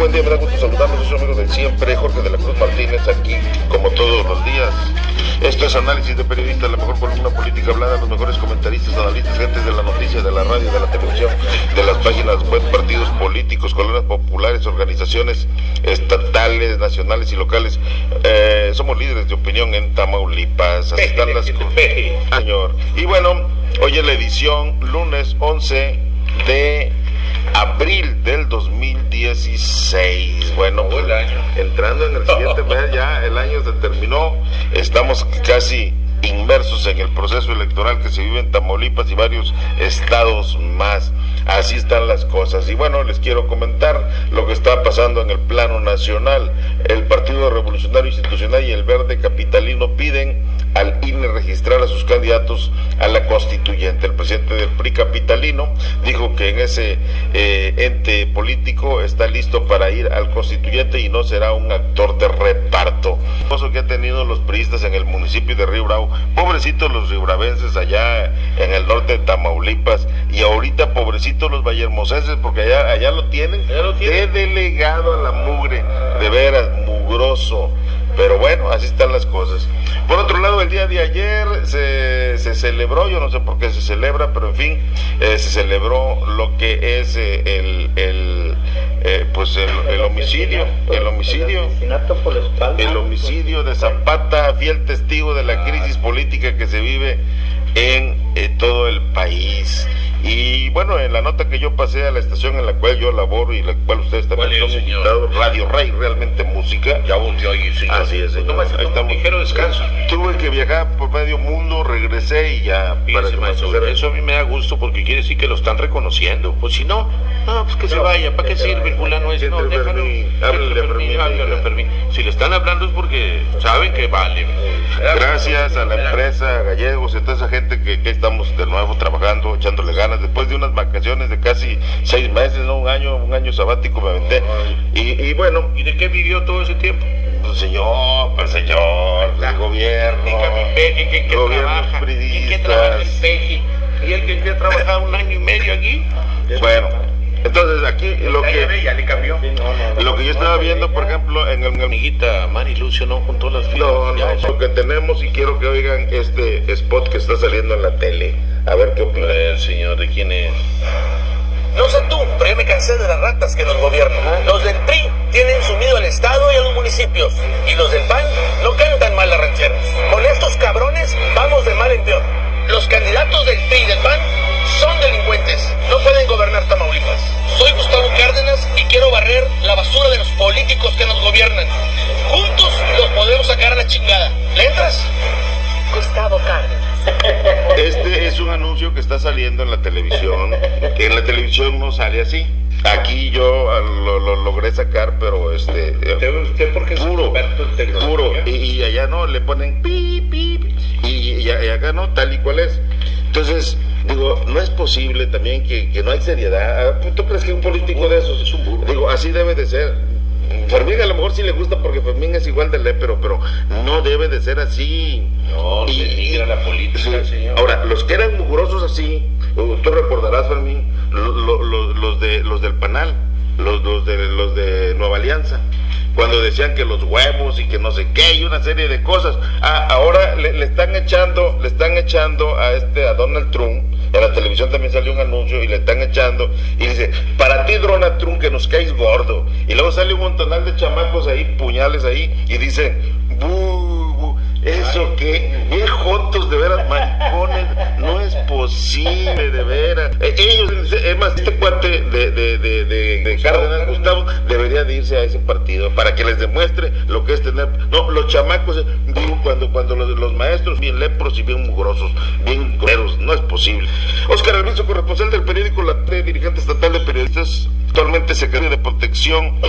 buen día, me da gusto saludarlos, soy amigo de siempre, Jorge de la Cruz Martínez, aquí como todos los días. Esto es análisis de periodistas, la mejor columna política hablada, los mejores comentaristas, analistas, gentes de la noticia, de la radio, de la televisión, de las páginas web, partidos políticos, colonias populares, organizaciones estatales, nacionales y locales. Eh, somos líderes de opinión en Tamaulipas. Así están las cosas. Señor. Y bueno, hoy es la edición lunes 11 de abril del 2016. Bueno, pues, entrando en el siguiente mes ya el año se terminó. Estamos casi inmersos en el proceso electoral que se vive en Tamaulipas y varios estados más. Así están las cosas. Y bueno, les quiero comentar lo que está pasando en el plano nacional. El Partido Revolucionario Institucional y el Verde Capitalino piden al INE registrar a sus candidatos a la constituyente. El presidente del PRI capitalino dijo que en ese eh, ente político está listo para ir al constituyente y no será un actor de reparto. Eso que ha tenido los priistas en el municipio de Río Bravo, pobrecitos los ribravenses allá en el norte de Tamaulipas y ahorita pobrecitos los vallehermosenses porque allá, allá lo tienen, lo tienen. de delegado a la mugre, de veras, mugroso. Pero bueno, así están las cosas. Por otro lado, el día de ayer se, se celebró, yo no sé por qué se celebra, pero en fin, eh, se celebró lo que es eh, el, el eh, pues el, el homicidio, el homicidio, el homicidio de Zapata, fiel testigo de la crisis política que se vive en todo el país. Y bueno, en la nota que yo pasé a la estación en la cual yo laboro y la cual ustedes también ¿Cuál es, son señor? invitados, Radio Rey, realmente música. Ya volvió ahí, señor. Así es, señor. Ahí un estamos. ligero descanso. Tuve que viajar por medio mundo, regresé y ya Fíjese, maestro, eso a mí me da gusto porque quiere decir que lo están reconociendo. Pues si no, no, pues que se vaya. ¿Para qué sirve el fulano ese? No, déjalo. Háblale a Fermín. Si le están hablando es porque saben que vale. Gracias a la empresa, Gallegos y a toda esa gente que, que estamos de nuevo trabajando, echándole ganas, después de unas vacaciones de casi seis meses, ¿no? Un año, un año sabático me aventé. Y, y bueno, ¿Y de qué vivió todo ese tiempo? pues señor, pues señor, el gobierno, Dígame, Peje, ¿en qué trabaja? ¿En qué trabaja el. Peje? ¿Y el que, ha trabajado un año y medio aquí? Bueno, entonces aquí lo que, ya le cambió. Sí, no, no, no. lo que yo estaba viendo, por ejemplo, en el, el Amiguita Mari Lucio no juntó las filas. No, no, lo que tenemos y quiero que oigan este spot que está saliendo en la tele. A ver qué A opinan. ver, señor, ¿de quién es? No sé tú, pero yo me cansé de las ratas que nos gobiernan. Los del PRI tienen sumido al Estado y a los municipios. Y los del PAN no cantan mal la ranchera. Con estos cabrones vamos de mal en peor. Los candidatos del PRI y del PAN son delincuentes. No pueden gobernar Tamaulipas. Soy Gustavo Cárdenas y quiero barrer la basura de los políticos que nos gobiernan. Juntos los podemos sacar a la chingada. ¿Le entras? Gustavo Cárdenas. Este es un anuncio que está saliendo en la televisión. que En la televisión no sale así. Aquí yo ah, lo, lo logré sacar, pero este. eh, ¿Usted, porque es puro, experto en puro. Y, y allá no, le ponen pi, pi, y- y acá no, tal y cual es. Entonces, digo, no es posible también que, que no hay seriedad. Ah, ¿Tú crees que un político de esos? Es un burro. Digo, así debe de ser. Fermín a lo mejor sí le gusta porque Fermín es igual de le, pero, no debe de ser así. No, Y- denigra la política, Sí. señor. Ahora, los que eran mugrosos así, uh, tú recordarás, Fermín, lo- lo- lo- los, de, los del Panal, los, los, de, los de Nueva Alianza, cuando decían que los huevos y que no sé qué, y una serie de cosas. Ah, ahora le, le están echando, le están echando a este, a Donald Trump, en la televisión también salió un anuncio y le están echando, y dice, para ti Donald Trump que nos caes gordo. Y luego sale un montonal de chamacos ahí, puñales ahí, y dicen, "Bu, bu, eso que, bien jotos de veras, mancones, no es posible de veras. Eh, ellos, es más, este cuate de, de, de, de, de Cárdenas, Gustavo, debería de irse a ese partido para que les demuestre lo que es tener. No, los chamacos, eh, digo, cuando, cuando los, los maestros, bien lepros y bien mugrosos, bien groseros, no es posible. Oscar Alviso, corresponsal del periódico La dirigente estatal de periodistas, actualmente secretario de protección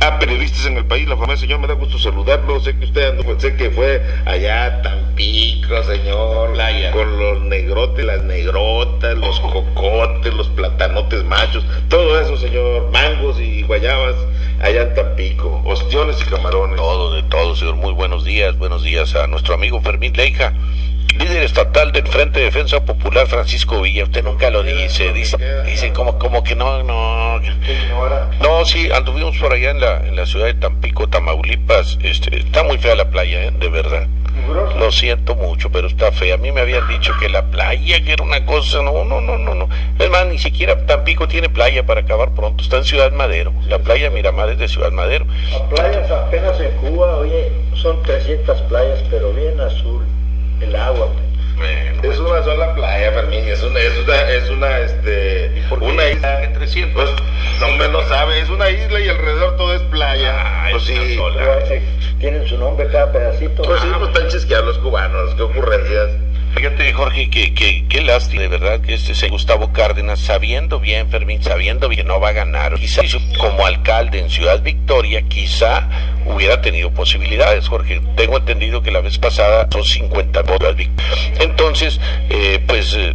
a periodistas en el país. La familia, señor, me da gusto saludarlo. Sé que usted andó- sé que fue allá a Tampico, señor, Playa. con los negrotes, las negrotas, los cocotes, los plátanotes machos, todo eso, señor, mangos y guayabas allá en Tampico, ostiones y camarones. Todo, de todo, señor. Muy buenos días, buenos días a nuestro amigo Fermín Leija, líder estatal del Frente de Defensa Popular Francisco Villa. Usted nunca lo dice, dice, dice como, como que no, no. No, sí, anduvimos por allá en la, en la ciudad de Tampico, Tamaulipas. Este, está muy fea la playa, ¿eh? de verdad. Lo siento mucho, pero está fea. A mí me habían dicho que la playa, que era una cosa, no, no, no, no, no. Es más, ni siquiera Tampico tiene playa para acabar pronto. Está en Ciudad Madero. La playa Miramar es de Ciudad Madero. Las playas apenas en Cuba, oye, son 300 playas, pero bien azul el agua. Bueno, Es una sola playa, Fermín, es una, es una, es una, este, por qué? una isla. ¿En 300? Pues, no, hombre, no sabe, es una isla y alrededor todo es playa. Ah, pues es una sí, sola. Pero, eh, Tienen su nombre cada pedacito. pues sí, pues están chisqueados los cubanos, qué ocurrencias. Fíjate, Jorge, que, que, qué lástima, de verdad, que este señor Gustavo Cárdenas, sabiendo bien, Fermín, sabiendo bien que no va a ganar, quizá como alcalde en Ciudad Victoria, quizá hubiera tenido posibilidades, Jorge. Tengo entendido que la vez pasada son 50 votos. Entonces, eh, pues... eh,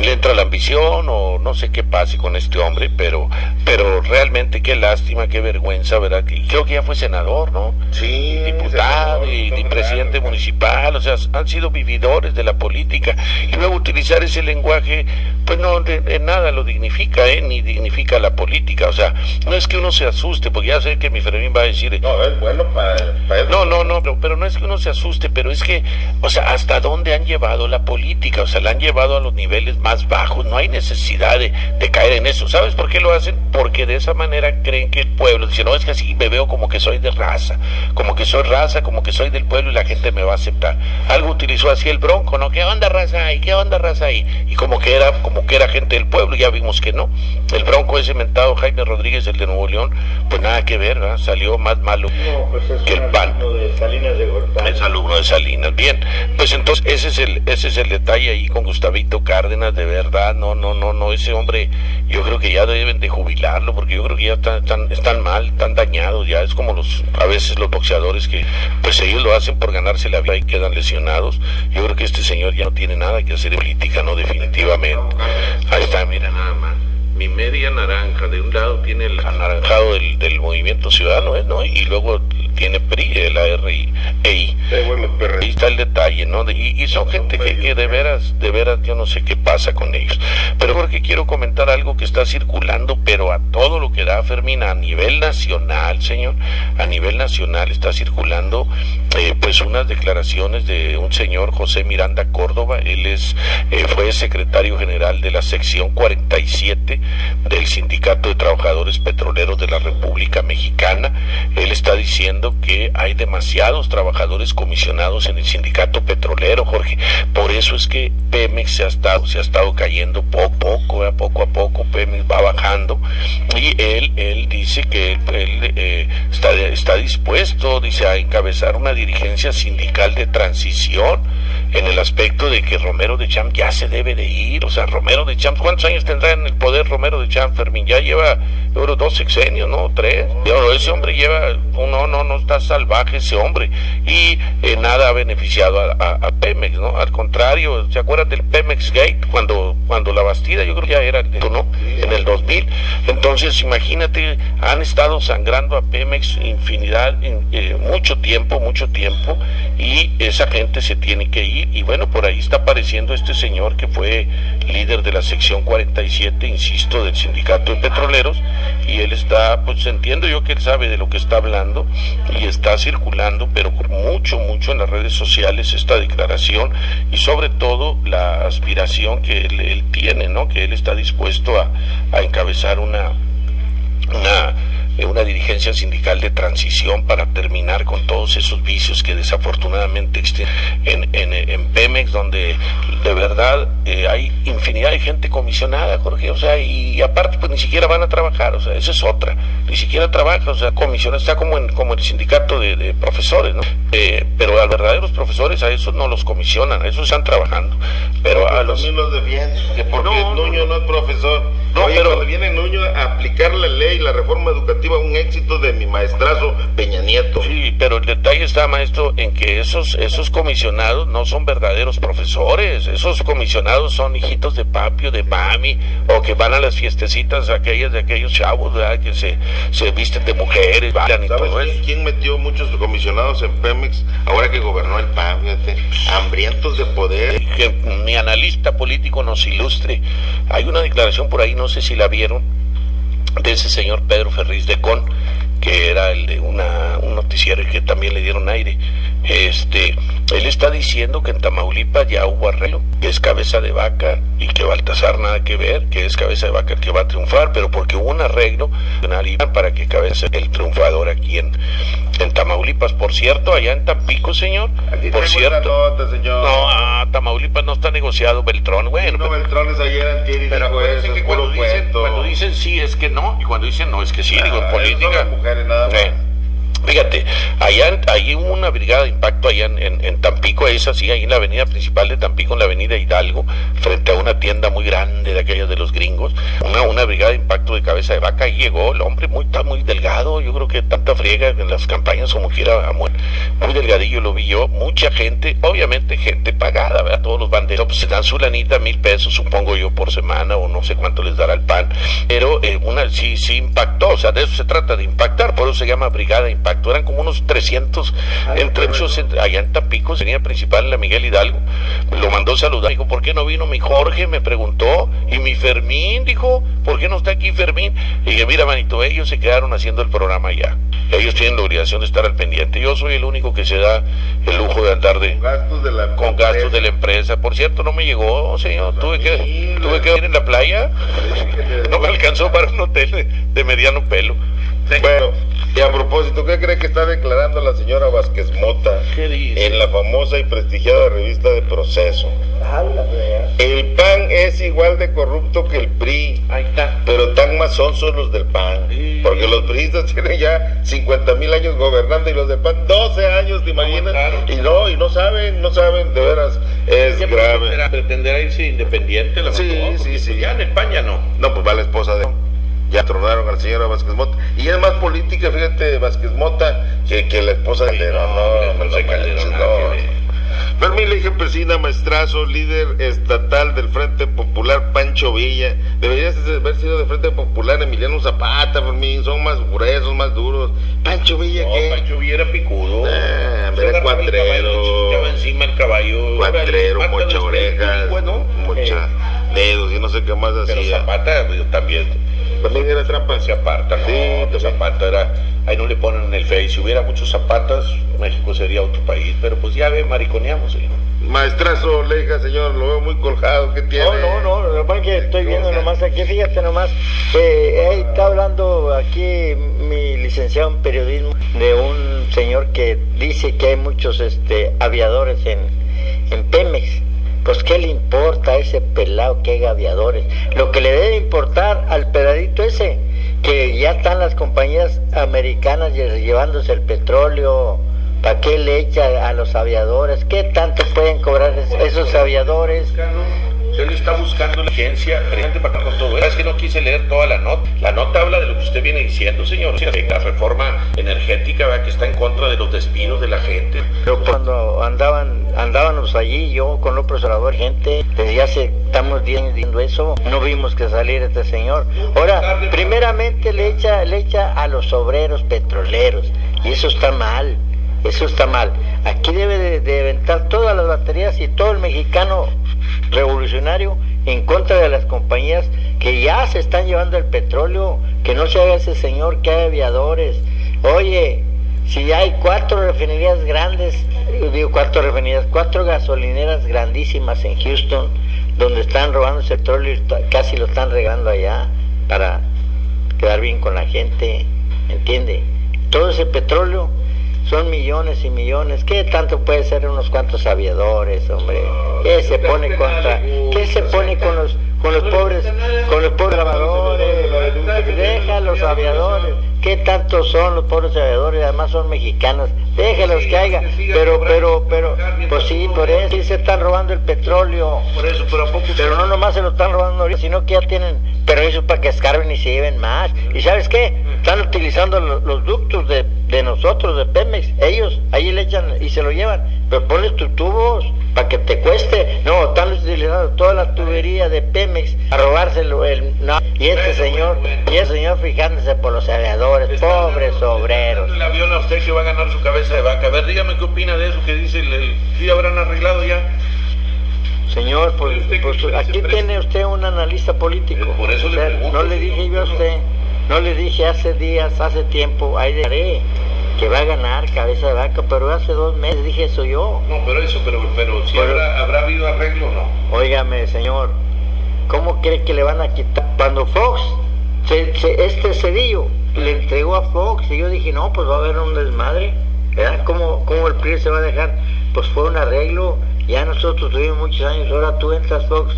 le entra la ambición o no sé qué pase con este hombre, pero pero realmente qué lástima, qué vergüenza, ¿verdad? Y creo que ya fue senador, ¿no? Sí, diputado senador, y, presidente claro. municipal, o sea, han sido vividores de la política y luego utilizar ese lenguaje, pues no, de, de nada lo dignifica, ¿eh? Ni dignifica la política, o sea, no es que uno se asuste, porque ya sé que mi Fermín va a decir, No, es bueno para, para eso. no, no, no, pero, pero no es que uno se asuste, pero es que, o sea, hasta dónde han llevado la política, o sea, la han llevado a los niveles más bajos, no hay necesidad de, de caer en eso. ¿Sabes por qué lo hacen? Porque de esa manera creen que el pueblo, dice, no, es que así me veo como que soy de raza, como que soy raza, como que soy del pueblo y la gente me va a aceptar. Algo utilizó así el bronco, ¿no? ¿Qué onda raza ahí? ¿Qué onda raza ahí? Y como que era, como que era gente del pueblo, ya vimos que no. El bronco ese mentado Jaime Rodríguez, el de Nuevo León, pues nada que ver, ¿verdad? Salió más malo No, pues es que el pan. de Salinas de Gortari. Es alumno de Salinas. Bien, pues entonces ese es el ese es el detalle ahí con Gustavito Cárdenas, de verdad, no, no, no, no, ese hombre, yo creo que ya deben de jubilarlo, porque yo creo que ya están, están, mal, están dañados, ya es como los, a veces los boxeadores que, pues ellos lo hacen por ganarse la vida y quedan lesionados. Yo creo que este señor ya no tiene nada que hacer en política, no, definitivamente. Ahí está, mira nada más. Mi media naranja, de un lado tiene el anaranjado del, del movimiento ciudadano, ¿eh? ¿no? Y luego tiene PRI, el ARI, EI. Sí, bueno, pero- Ahí está el detalle, ¿no? De- y, y son gente que, que de veras, de veras, yo no sé qué pasa con ellos. Pero porque quiero comentar algo que está circulando, pero a todo lo que da Fermín, a nivel nacional, señor, a nivel nacional está circulando, eh, pues unas declaraciones de un señor José Miranda Córdoba, él es, eh, fue secretario general de la sección 47 del Sindicato de Trabajadores Petroleros de la República Mexicana. Él está diciendo que hay demasiados trabajadores comisionados en el sindicato petrolero, Jorge. Por eso es que Pemex se ha estado, se ha estado cayendo poco a poco, eh, poco a poco, Pemex va bajando. Y él, él dice que él, él, eh, está, está dispuesto, dice, a encabezar una dirigencia sindical de transición en el aspecto de que Romero de Champ ya se debe de ir. O sea, Romero de Champ, ¿cuántos años tendrá en el poder Romero de Champ, Fermín? Ya lleva, creo, dos sexenios, ¿no? Tres. Ese hombre lleva, no, no, no está salvaje ese hombre. Y eh, nada ha beneficiado a, Pemex, ¿no? Al contrario, ¿se acuerdan del Pemex Gate? Cuando, cuando la Bastida, yo creo que ya era, ¿no? En el 2000. Entonces, imagínate, han estado sangrando a Pemex infinidad, in- eh, mucho tiempo, mucho tiempo, y esa gente se tiene que ir. Y bueno, por ahí está apareciendo este señor que fue líder de la sección 47, insisto, del sindicato de petroleros, y él está, pues entiendo yo que él sabe de lo que está hablando, y está circulando, pero mucho, mucho en las redes sociales esta declaración, y sobre todo la aspiración que él, tiene, ¿no? Que él está dispuesto a, a encabezar una, una, una dirigencia sindical de transición para terminar con todos esos vicios que desafortunadamente existen en, en, en Pemex, donde de verdad eh, hay infinidad de gente comisionada, Jorge, o sea, y, aparte pues ni siquiera van a trabajar, o sea, esa es otra, ni siquiera trabaja, o sea, comisión está como en como el sindicato de, de profesores, ¿no? Eh, pero a los verdaderos profesores a esos no los comisionan, a esos están trabajando, pero a los... los defienden, que porque No, no, Nuño no, es profesor. No, Oye, pero- cuando viene Nuño a aplicar la ley, la reforma educativa un éxito de mi maestrazo Peña Nieto. Sí, pero el detalle está, maestro, en que esos, esos comisionados no son verdaderos profesores. Esos comisionados son hijitos de papio, de mami, o que van a las fiestecitas aquellas de aquellos chavos, ¿verdad? Que se, se visten de mujeres, bailan y ¿Sabes todo quién, eso. quién metió muchos comisionados en Pemex ahora que gobernó el PAN? Fíjate, hambrientos de poder. Que mi analista político nos ilustre. Hay una declaración por ahí, no sé si la vieron, de ese señor Pedro Ferriz de Con, que era el de una, un noticiero y que también le dieron aire. Este, él está diciendo que en Tamaulipas ya hubo arreglo, que es cabeza de vaca y que Baltasar nada que ver, que es cabeza de vaca el que va a triunfar, pero porque hubo un arreglo para que cabeza el triunfador aquí en, en Tamaulipas. Por cierto, allá en Tampico, señor, Aquí por cierto. nota, señor. No, ah, Tamaulipas no está negociado, Beltrón. Bueno, no, pero, Beltrones ayer antier y pero que es cuando dicen, cuando dicen sí es que no, y cuando dicen no es que sí, digo, en Ah, política. Esas son las Fíjate, allá hubo una brigada de impacto allá en, en- en Tampico, esa sí, ahí en la avenida principal de Tampico, en la avenida Hidalgo, frente a una tienda muy grande de aquellas de los gringos, una, una brigada de impacto de cabeza de vaca, ahí llegó el hombre muy, está muy delgado, yo creo que tanta friega en las campañas como quiera, muy, muy delgadillo lo vi yo, mucha gente, obviamente gente pagada, ¿verdad? Todos los banderos pues, se dan su lanita, mil pesos, supongo yo, por semana, o no sé cuánto les dará el pan, pero eh, una sí, sí impactó, o sea, de eso se trata, de impactar, por eso se llama brigada de impacto, eran como unos 300, entre muchos, entre- allá en Tampico, tenía principal la Miguel Hidalgo, lo mandó saludar, dijo, ¿por qué no vino mi Jorge? Me preguntó, y mi Fermín, dijo, ¿por qué no está aquí Fermín? Y dije, mira, manito, ellos se quedaron haciendo el programa ya, ellos tienen la obligación de estar al pendiente, yo soy el único que se da el lujo de andar de, Con gastos de la con gastos de la empresa. Por cierto, no me llegó, señor. Tuve que, tuve que ir en la playa. No me alcanzó para un hotel de, de mediano pelo. Bueno, y a propósito, ¿qué cree que está declarando la señora Vázquez Mota en la famosa y prestigiada revista de Proceso? El PAN es igual de corrupto que el PRI. Ahí está. Pero tan más son los del PAN. Porque los priistas tienen ya 50 mil años gobernando y los del PAN 12 años, ¿te imaginas? Y no, y no saben, no saben, de veras, es ¿Qué grave. pretenderá? ¿Pretenderá irse independiente? La Sí, sí, porque, sí. pues, Ya en ya no. No, pues va la esposa de... Ya tronaron a la señora Vázquez Mota. Y es más política, fíjate, Vázquez Mota, que, que la esposa de Calderón. no, No, no, no no Fermín Leje Pesina, maestrazo, líder estatal del Frente Popular Pancho Villa. Deberías haber sido de Frente Popular Emiliano Zapata, Fermín. Son más gruesos, más duros. Pancho Villa, No, ¿qué? Pancho Villa era picudo. Ah, era cuatrero. chichaba encima el caballo. Cuatrero, mocha mátalo, orejas, Bueno, mocha dedos y no sé qué más pero hacía. Zapata pues, también. También era trampa. se aparta, no, Sí, pues. Zapata era, ahí no le ponen en el Face, si hubiera muchos zapatas, México sería otro país, pero pues ya ve, mariconeamos, señor. Maestrazo señor, lo veo muy colgado. ¿Qué tiene? No, no, no, lo que que estoy viendo nomás aquí, fíjate nomás, eh, ahí está hablando aquí mi licenciado en periodismo de un señor que dice que hay muchos este aviadores en, en Pemex. Pues qué le importa a ese pelado que hay aviadores. Lo que le debe importar al peladito ese, que ya están las compañías americanas lle- llevándose el petróleo, ¿para qué le echa a los aviadores? ¿Qué tanto pueden cobrar es- esos aviadores? Él está buscando la agencia precisamente para con todo. Es que no quise leer toda la nota. La nota habla de lo que usted viene diciendo, señor. De la reforma energética, ¿verdad? que está en contra de los despidos de la gente. Pero cuando andaban, andábamos allí, yo con López Obrador, gente, desde hace, estamos 10 años diciendo eso, no vimos que saliera este señor. Ahora, primeramente le echa, le echa a los obreros petroleros, y eso está mal, eso está mal. Aquí debe de, de aventar todas las baterías y todo el mexicano revolucionario en contra de las compañías que ya se están llevando el petróleo, que no se haga ese señor que hay aviadores. Oye, si hay cuatro refinerías grandes, digo cuatro refinerías, cuatro gasolineras grandísimas en Houston, donde están robando ese petróleo y casi lo están regando allá para quedar bien con la gente, ¿entiende? Todo ese petróleo son millones y millones. ¿Qué tanto puede ser unos cuantos aviadores, hombre? ¿Qué se pone contra? ¿Qué se pone con los con los pobres, con los pobres trabajadores, deja los aviadores, ¿qué tantos son los pobres aviadores? Además son mexicanos, déjalos que haya, pero, pero, pero, pues sí, por eso sí se están robando el petróleo, Por eso, pero a poco. pero no nomás se lo están robando ahorita, sino que ya tienen permisos para que escarben y se lleven más. ¿Y sabes qué? Están utilizando lo- los, ductos de, de nosotros, de Pemex. Ellos ahí le echan y se lo llevan. Pero pones tus tubos para que te cueste. No, están utilizando toda la tubería de Pemex a robárselo. El, no. Y este señor, y ese señor fijándose por los aviadores, pobres obreros. el avión a usted que va a ganar su cabeza de vaca. A ver, dígame qué opina de eso que dice el, el sí habrán arreglado ya. Señor, pues, ¿Usted qué pues, aquí tiene usted un analista político. Por eso le O sea, pregunto, No le dije yo a usted, no le dije hace días, hace tiempo, ahí dejaré que va a ganar cabeza de vaca, pero hace dos meses dije eso yo. No, pero eso, pero, pero si Pero- habrá, habrá habido arreglo o no. Óigame, señor, ¿cómo cree que le van a quitar? Cuando Fox, se- se- este Cedillo, le entregó a Fox y yo dije, no, pues va a haber un desmadre, ¿verdad? ¿Cómo, cómo el PRI se va a dejar? Pues fue un arreglo, ya nosotros tuvimos muchos años, ahora tú entras Fox,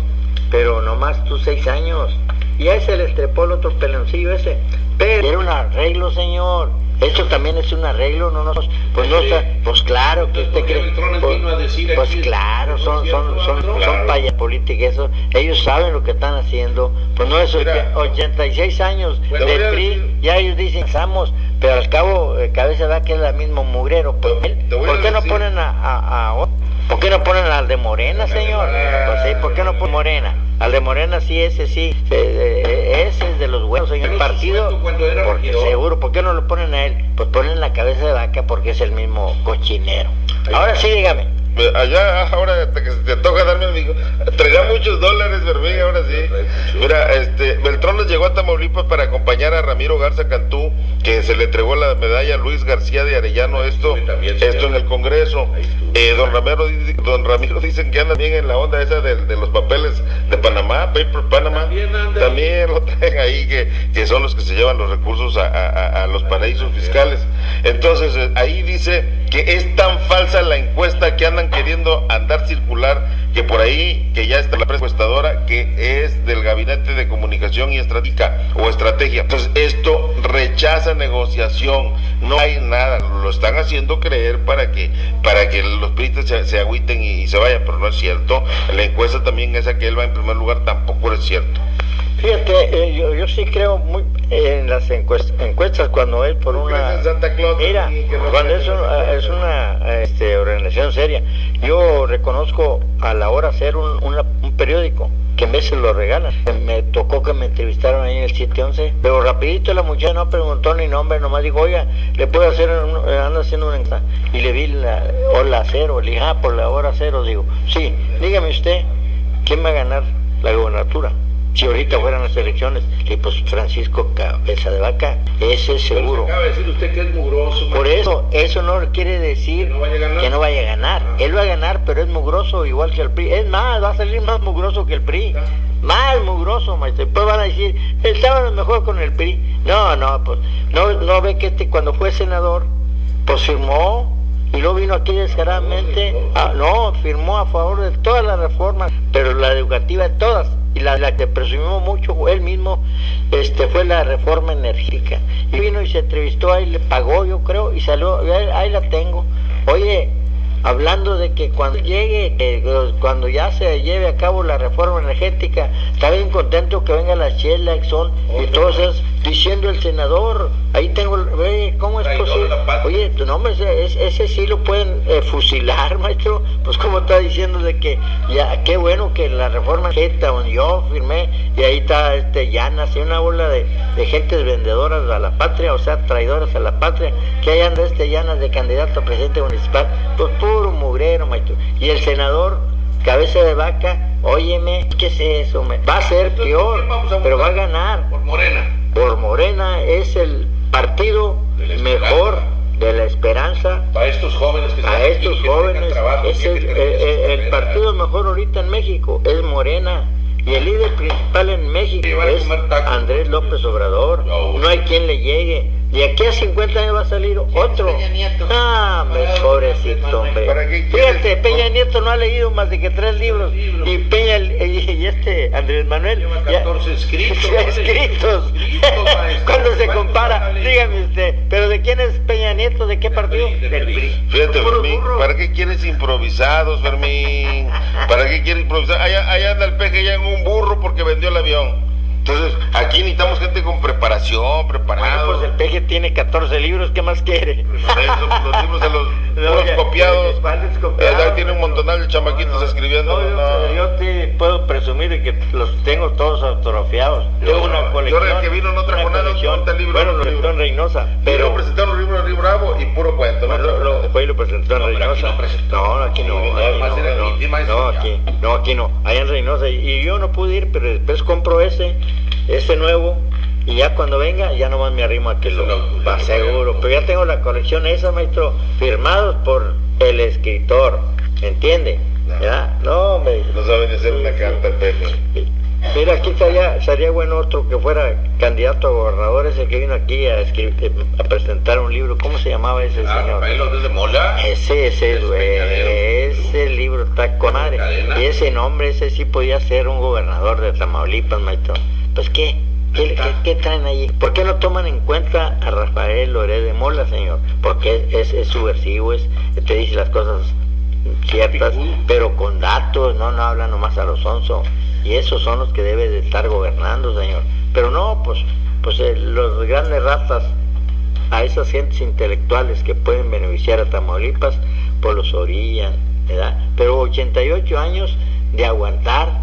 pero nomás tú seis años. Y a ese le estrepó el otro peloncillo ese. Pero era un arreglo, señor. Esto también es un arreglo, no nos, pues no está, pues claro que usted ¿por qué cree, pues, pues claro, ¿No son, es son, son, son payas política, eso, ellos saben lo que están haciendo, pues no es Mira. 86 años del PRI, ya ellos dicen estamos, pero al cabo eh, cabeza da que es la mismo mugrero, pues, ¿por qué no ponen a, a, a otro? ¿Por qué no ponen al de Morena, señor? Pues sí, ¿por qué no ponen Morena? Al de Morena sí, ese sí, eh, eh, ese es de los buenos, señor. El partido, porque seguro, ¿por qué no lo ponen a él? Pues ponen la cabeza de vaca porque es el mismo cochinero. Ahora sí, dígame. Eh, Allá, ahora te, que te toca darme, amigo. Traerá muchos dólares, Bermín, ahora sí. Mira, este, Beltrán nos llegó a Tamaulipas para acompañar a Ramiro Garza Cantú, que se le entregó la medalla a Luis García de Arellano, esto, esto en el Congreso. Eh, don, Ramiro, don Ramiro dicen que anda bien en la onda esa de, de los papeles de Panamá, Paper Panamá. También lo traen ahí, que, que son los que se llevan los recursos a, a- a- a los paraísos fiscales. Entonces, eh, ahí dice que es tan falsa la encuesta que andan queriendo andar circular, que por ahí, que ya está la presupuestadora, que es del Gabinete de Comunicación y Estratégica o Estrategia. Entonces, esto rechaza negociación, no hay nada, lo están haciendo creer para que, para que los peritos se, se agüiten y, y se vayan, pero no es cierto. La encuesta también esa que él va en primer lugar tampoco es cierto. Fíjate, eh, yo, yo sí creo muy en las encuestas, encuestas cuando es por ¿Tú una... Santa Claus, Mira, cuando es, en un- Santa Claus? es una este, organización seria, yo reconozco a la hora hacer un, una- un periódico que en veces lo regalan. Me tocó que me entrevistaron ahí en el 711, pero rapidito la muchacha no preguntó ni nombre, nomás dijo, oiga, le puedo hacer, un, eh, ando haciendo una encuesta. Y le vi la hora cero, le dije, ah, por la hora cero, digo, sí, dígame usted, ¿quién va a ganar la gobernatura? Si ahorita fueran las elecciones, y pues Francisco Cabeza de Vaca, ese es seguro. acaba de decir usted que es mugroso. Por eso, eso no quiere decir Que no vaya a ganar. que no vaya a ganar. Ah. Él va a ganar, pero es mugroso igual que el PRI. Es más, va a salir más mugroso que el PRI. Ah. Más mugroso, maestro. Después van a decir, estaban mejor con el PRI. No, no, pues, no, no ve que este, cuando fue senador, pues firmó y luego vino aquí descaradamente. ah, no, firmó a favor de todas las reformas, pero la educativa de todas. Y la, la que presumimos mucho él mismo este fue la reforma energética. Y vino y se entrevistó ahí, le pagó, yo creo, y salió, ahí la tengo. Oye, hablando de que cuando llegue, que cuando ya se lleve a cabo la reforma energética, está bien contento que venga la Shell, la Exxon y todos esos, diciendo el senador, ahí tengo, ¿cómo es posible? Oye, tu nombre, ese, ese- sí lo pueden eh, fusilar, maestro, pues como está diciendo de que ya, qué bueno que la reforma energética, donde yo firmé, y ahí está este Llanas, y una bola de, de gentes vendedoras a la patria, o sea, traidoras a la patria, que anda este Llanas de candidato a presidente municipal, pues puro mugrero, maestro. Y el senador, cabeza de vaca, óyeme, ¿qué es eso? me- Va a ser Entonces, peor, ¿por qué vamos a pero va a ganar. Por Morena. Por Morena es el partido De mejor de la esperanza Para estos jóvenes que estos que jóvenes. trabajo, Es el, eh, eh, el partido mejor ahorita en México es Morena. Y el líder principal en México es. Andrés López Obrador. No hay quien le llegue. Y aquí a 50 años va a salir otro. Ah, hombre, pobrecito, hombre. Fíjate, Peña Nieto no ha leído más de que tres libros. Y Peña y, y este Andrés Manuel. Lleva ya- 14 escritos, Ya escritos. Escritos, maestro. Cuando se ¿Cuántos compara, dígame usted, ¿pero de quién es Peña Nieto? ¿De qué partido? PRI, del PRI. Fíjate, Fermín, burro. ¿para qué quieres improvisados, Fermín? ¿Para qué quieres improvisar? Allá, allá anda el peje ya en un burro porque vendió el avión. Entonces, aquí necesitamos gente con preparación, Bueno, preparado. pues el peje tiene 14 libros, ¿qué más quiere? Eso, pues, los libros de los No, ya, copiados. ¿cuáles copiados? Eh, tiene un montonal de chamaquitos escribiendo. No, yo, no. yo te puedo presumir de que los tengo todos autografiados. Tengo una yo colección. el que vino no trajo nada, colección. ponte el libro, Bueno, lo presentó en Reynosa, Pero presentaron un libro de Río Bravo y puro cuento. bueno, ¿no? lo, lo- fue y lo presentó en No, Reynosa. no. No, aquí no. No, aquí no, no, no, no, no. Allá en Reynosa. Y yo no pude ir, pero después compro ese, ese nuevo. Y ya cuando venga, ya nomás me arrimo a que lo Lo- va seguro. lo- Pero ya tengo la colección esa, maestro, firmados por el escritor. ¿Entiende? ¿Ya? No, me, No saben hacer una carta. Mira, aquí estaría, sería bueno otro que fuera candidato a gobernador, ese que vino aquí a, escribir, a presentar un libro. ¿Cómo se llamaba ese Ah, señor? Rafael López de Mola. Ese, ese, Es ese libro está con madre. Y ese nombre, ese sí podía ser un gobernador de Tamaulipas, maestro. Pues, ¿qué? ¿Qué, qué, qué traen allí? ¿Por qué no toman en cuenta a Rafael Loré de Mola, señor? Porque es, es subversivo, es, te dice las cosas ciertas, pero con datos, no, no habla nomás a los onzo. Y esos son los que debe de estar gobernando, señor. Pero no, pues, pues eh, los grandes ratas a esas gentes intelectuales que pueden beneficiar a Tamaulipas, pues los orillan, ¿verdad? Pero 88 años de aguantar,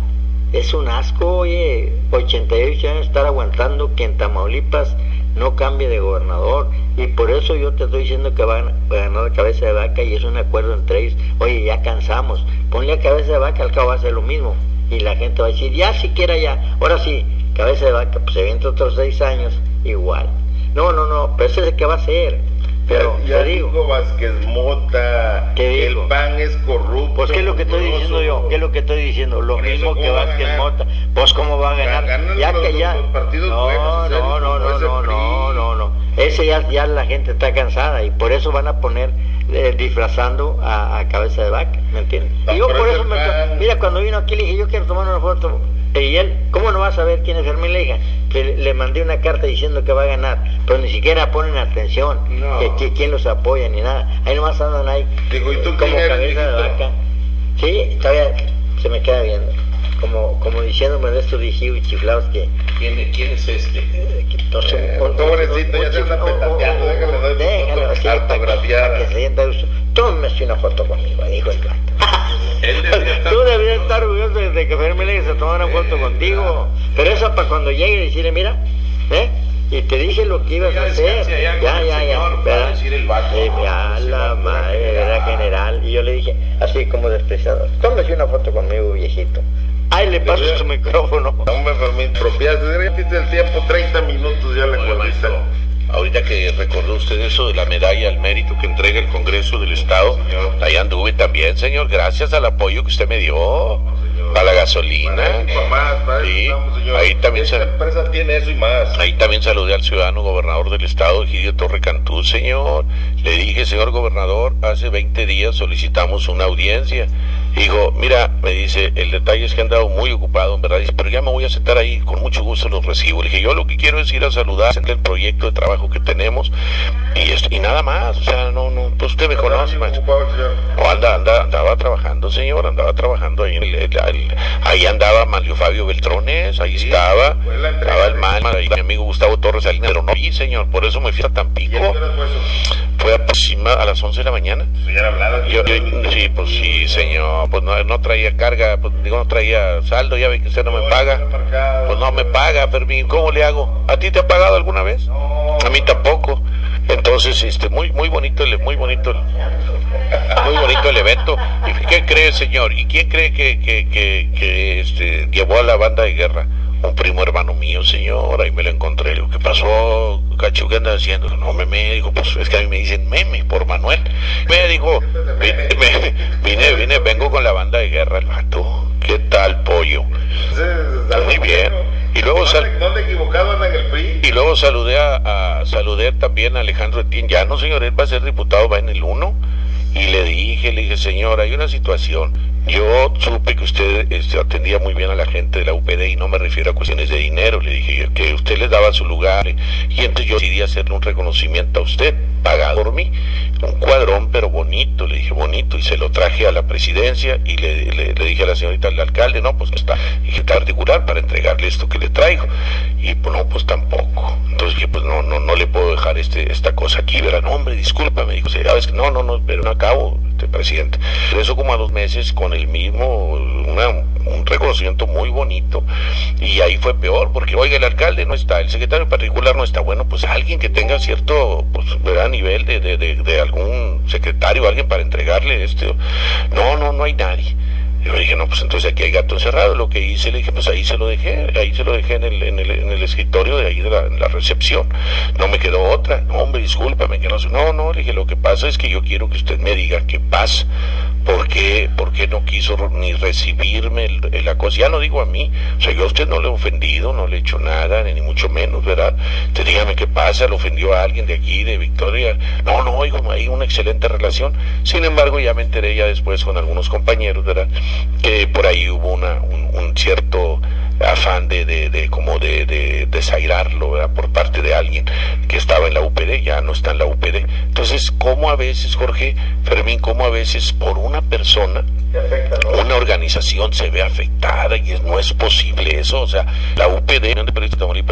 es un asco, oye, 88 años de estar aguantando que en Tamaulipas no cambie de gobernador. Y por eso yo te estoy diciendo que van a ganar cabeza de vaca y es un acuerdo entre ellos. Oye, ya cansamos, ponle a cabeza de vaca, al cabo va a ser lo mismo. Y la gente va a decir, ya siquiera ya, ahora sí, cabeza de vaca, pues se viene otros seis años, igual. No, no, no, pero ese es el que va a ser. Pero ya digo, Vázquez Mota, ¿Qué el? PAN es corrupto. pues qué es lo que estoy diciendo yo, qué es lo que estoy diciendo, lo mismo que ¿cómo va a Vázquez? Mota. Pues cómo va a ganar, ya que ya. no, no, no, no, no, no, no, no. Ese ya, ya la gente está cansada y por eso van a poner eh, disfrazando a, a cabeza de vaca, ¿me entiendes? No, y yo por es eso me, mira cuando vino aquí le dije yo quiero tomar una foto y él, ¿cómo no va a saber quién es Fermín Leija? Que le, le mandé una carta diciendo que va a ganar, pero ni siquiera ponen atención, No. que, que quién los apoya ni nada. Ahí nomás andan ahí Digo, ¿y tú como eres, cabeza de vaca. Sí, todavía se me queda viendo. Como, como diciéndome de estos viejillos y chiflados que, ¿Quién, quién es este? que todos son- Eh, un- pobrecito, ya se anda petateando, déjale, doy déjalo, sí, para que- autografiada. que se sienta a gusto. Tómese una foto conmigo, dijo el gato. Él debería estar- Tú deberías estar orgulloso de que Fermín se tomara una foto Eh, contigo. Pero eso para cuando llegue y decirle, mira, ¿eh? Y te dije lo que ibas Ya a hacer. Ya, el ya, señor, ya. a decir el vato. Sí, ya Sí, la va, madre era era general. Y yo le dije, así como despreciado, tómese una foto conmigo, viejito. Ay, le paso su micrófono. Fermín, propiaste, ya tienes el tiempo, 30 minutos ya corriste. maestro, ahorita que recordó usted eso de la medalla al mérito que entrega el Congreso del Estado, ahí anduve también, señor, gracias al apoyo que usted me dio a la gasolina. Eso Sí, ahí también Esta se- empresa tiene eso y más. Ahí también saludé al ciudadano gobernador del estado, Egidio Torre Cantú, señor. Le dije, señor gobernador, hace 20 días solicitamos una audiencia. Dijo, mira, me dice, el detalle es que han andado muy ocupado, en verdad. Dice, pero ya me voy a sentar ahí, con mucho gusto los recibo. Le dije, yo lo que quiero es ir a saludar el proyecto de trabajo que tenemos y, esto- y nada más. O sea, no, no, pues usted me conoce, señor. No, anda, anda, andaba trabajando, señor, andaba trabajando ahí. En el- el- el- ahí andaba Mario Fabio Beltrones, ahí Sí, estaba. Estaba el mal, ahí mi amigo Gustavo Torres Salinas, pero no vi, señor, por eso me fui a ¿Y Tampico. fue eso? Fue aproxima a las 11 de la mañana. Señor hablada. Yo, yo- sí, pues sí, señor, pues no, no traía carga, pues digo, no traía saldo, ya ve que usted no me paga. Pues no me paga, Fermín, ¿cómo le hago? ¿A ti te ha pagado alguna vez? No. A mí tampoco. Entonces, este, muy, muy bonito, el- muy bonito, el- muy bonito el evento. ¿Y qué cree, señor? ¿Y quién cree que, que, que, que, este, llevó a la banda de guerra? Un primo hermano mío, señor, ahí me lo encontré. Le digo, ¿qué pasó, Cachu? ¿Qué andas haciendo? No, meme, dijo, pues es que a mí me dicen meme por Manuel. Me dijo, vine, me- vine, vine, vengo con la banda de guerra, el vato. ¿Qué tal, pollo? Muy bien. Y luego sal- y luego saludé a, a- saludé también a Alejandro Etienne. Ya no, señor, él va a ser diputado, va en el 1. Y le dije, le dije, señor, hay una situación. Yo supe que usted este, atendía muy bien a la gente de la UPD y no me refiero a cuestiones de dinero. Le dije que usted les daba su lugar. Y entonces yo decidí hacerle un reconocimiento a usted, pagado por mí. Un cuadrón, pero bonito, le dije, bonito. Y se lo traje a la presidencia y le, le- dije a la señorita, al alcalde, no, pues está, dije, está particular para entregarle esto que le traigo. Y pues no, pues tampoco. Entonces dije, pues no, no, no le puedo dejar este, esta cosa aquí, ¿verdad? No, hombre, disculpa, me dijo, no, no, no, pero no acabo, este presidente. Eso como a dos meses con el mismo, una- un reconocimiento muy bonito. Y ahí fue peor, porque oiga, el alcalde no está, el secretario particular no está. Bueno, pues alguien que tenga cierto, pues, ¿verdad? nivel de, de, de, algún secretario, alguien para entregarle este. No, no, no hay nadie. Yo dije, no, pues entonces aquí hay gato encerrado. Lo que hice, le dije, pues ahí se lo dejé, ahí se lo dejé en el, en el, en el escritorio de ahí de la, recepción. No me quedó otra. No, hombre, discúlpame, que no sé. No, no, le dije, lo que pasa es que yo quiero que usted me diga qué pasa. ¿Por qué, por qué no quiso ni recibirme el, el acoso? Ya no digo a mí, o sea, yo a usted no le he ofendido, no le he hecho nada, ni mucho menos, ¿verdad? Usted dígame qué pasa, le ofendió a alguien de aquí, de Victoria. No, no, hijo, hay una excelente relación. Sin embargo, ya me enteré ya después con algunos compañeros, ¿verdad? Que por ahí hubo una, un, un cierto afán de, de, de como de, de desairarlo, ¿verdad? Por parte de alguien que estaba en la UPD, ya no está en la UPD. Entonces, ¿cómo a veces, Jorge, Fermín, cómo a veces por una persona una organización se ve afectada y es- no es posible eso. O sea, la UPD, de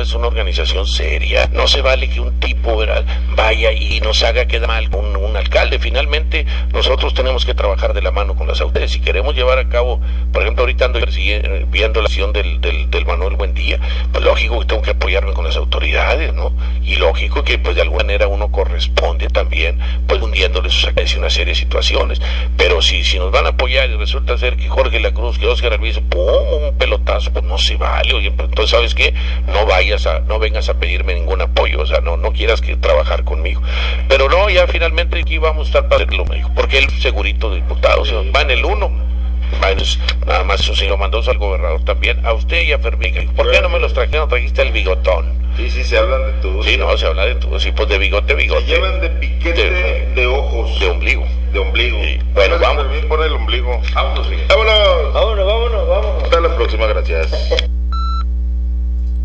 es una organización seria. No se vale que un tipo ¿verdad? vaya y nos haga quedar mal un, un alcalde. Finalmente, nosotros tenemos que trabajar de la mano con las autoridades. Si queremos llevar a cabo, por ejemplo, ahorita ando persiguiendo- viendo la acción del, del, del Manuel Buendía, pues lógico que tengo que apoyarme con las autoridades, ¿no? Y lógico que, pues de alguna manera uno corresponde también, pues hundiéndole sus acciones y una serie de situaciones. Pero si, si nos van a apoyar y resulta ser que Jorge La Cruz, que Oscar Alviso, pum, un pelotazo, pues no se vale, oye, pues entonces sabes qué, no vayas a, no vengas a pedirme ningún apoyo, o sea, no, no quieras que trabajar conmigo. Pero no, ya finalmente aquí vamos a estar para hacerlo, me dijo, porque él segurito de diputado, o sea, va en el uno. Nada más sí lo mandó al gobernador también, a usted y a Fermín. ¿Por qué no me los trajeron? Trajiste el bigotón. Sí, sí, se hablan de tú. Sí, no, se habla de tu, sí, pues de bigote, Se bigote. llevan de piquete De- de, ojos. De ombligo. de ombligo. Sí. Bueno, vamos. Fermín, pon el ombligo. Vámonos. Vámonos. Vámonos, vámonos, vámonos. Hasta la próxima, gracias.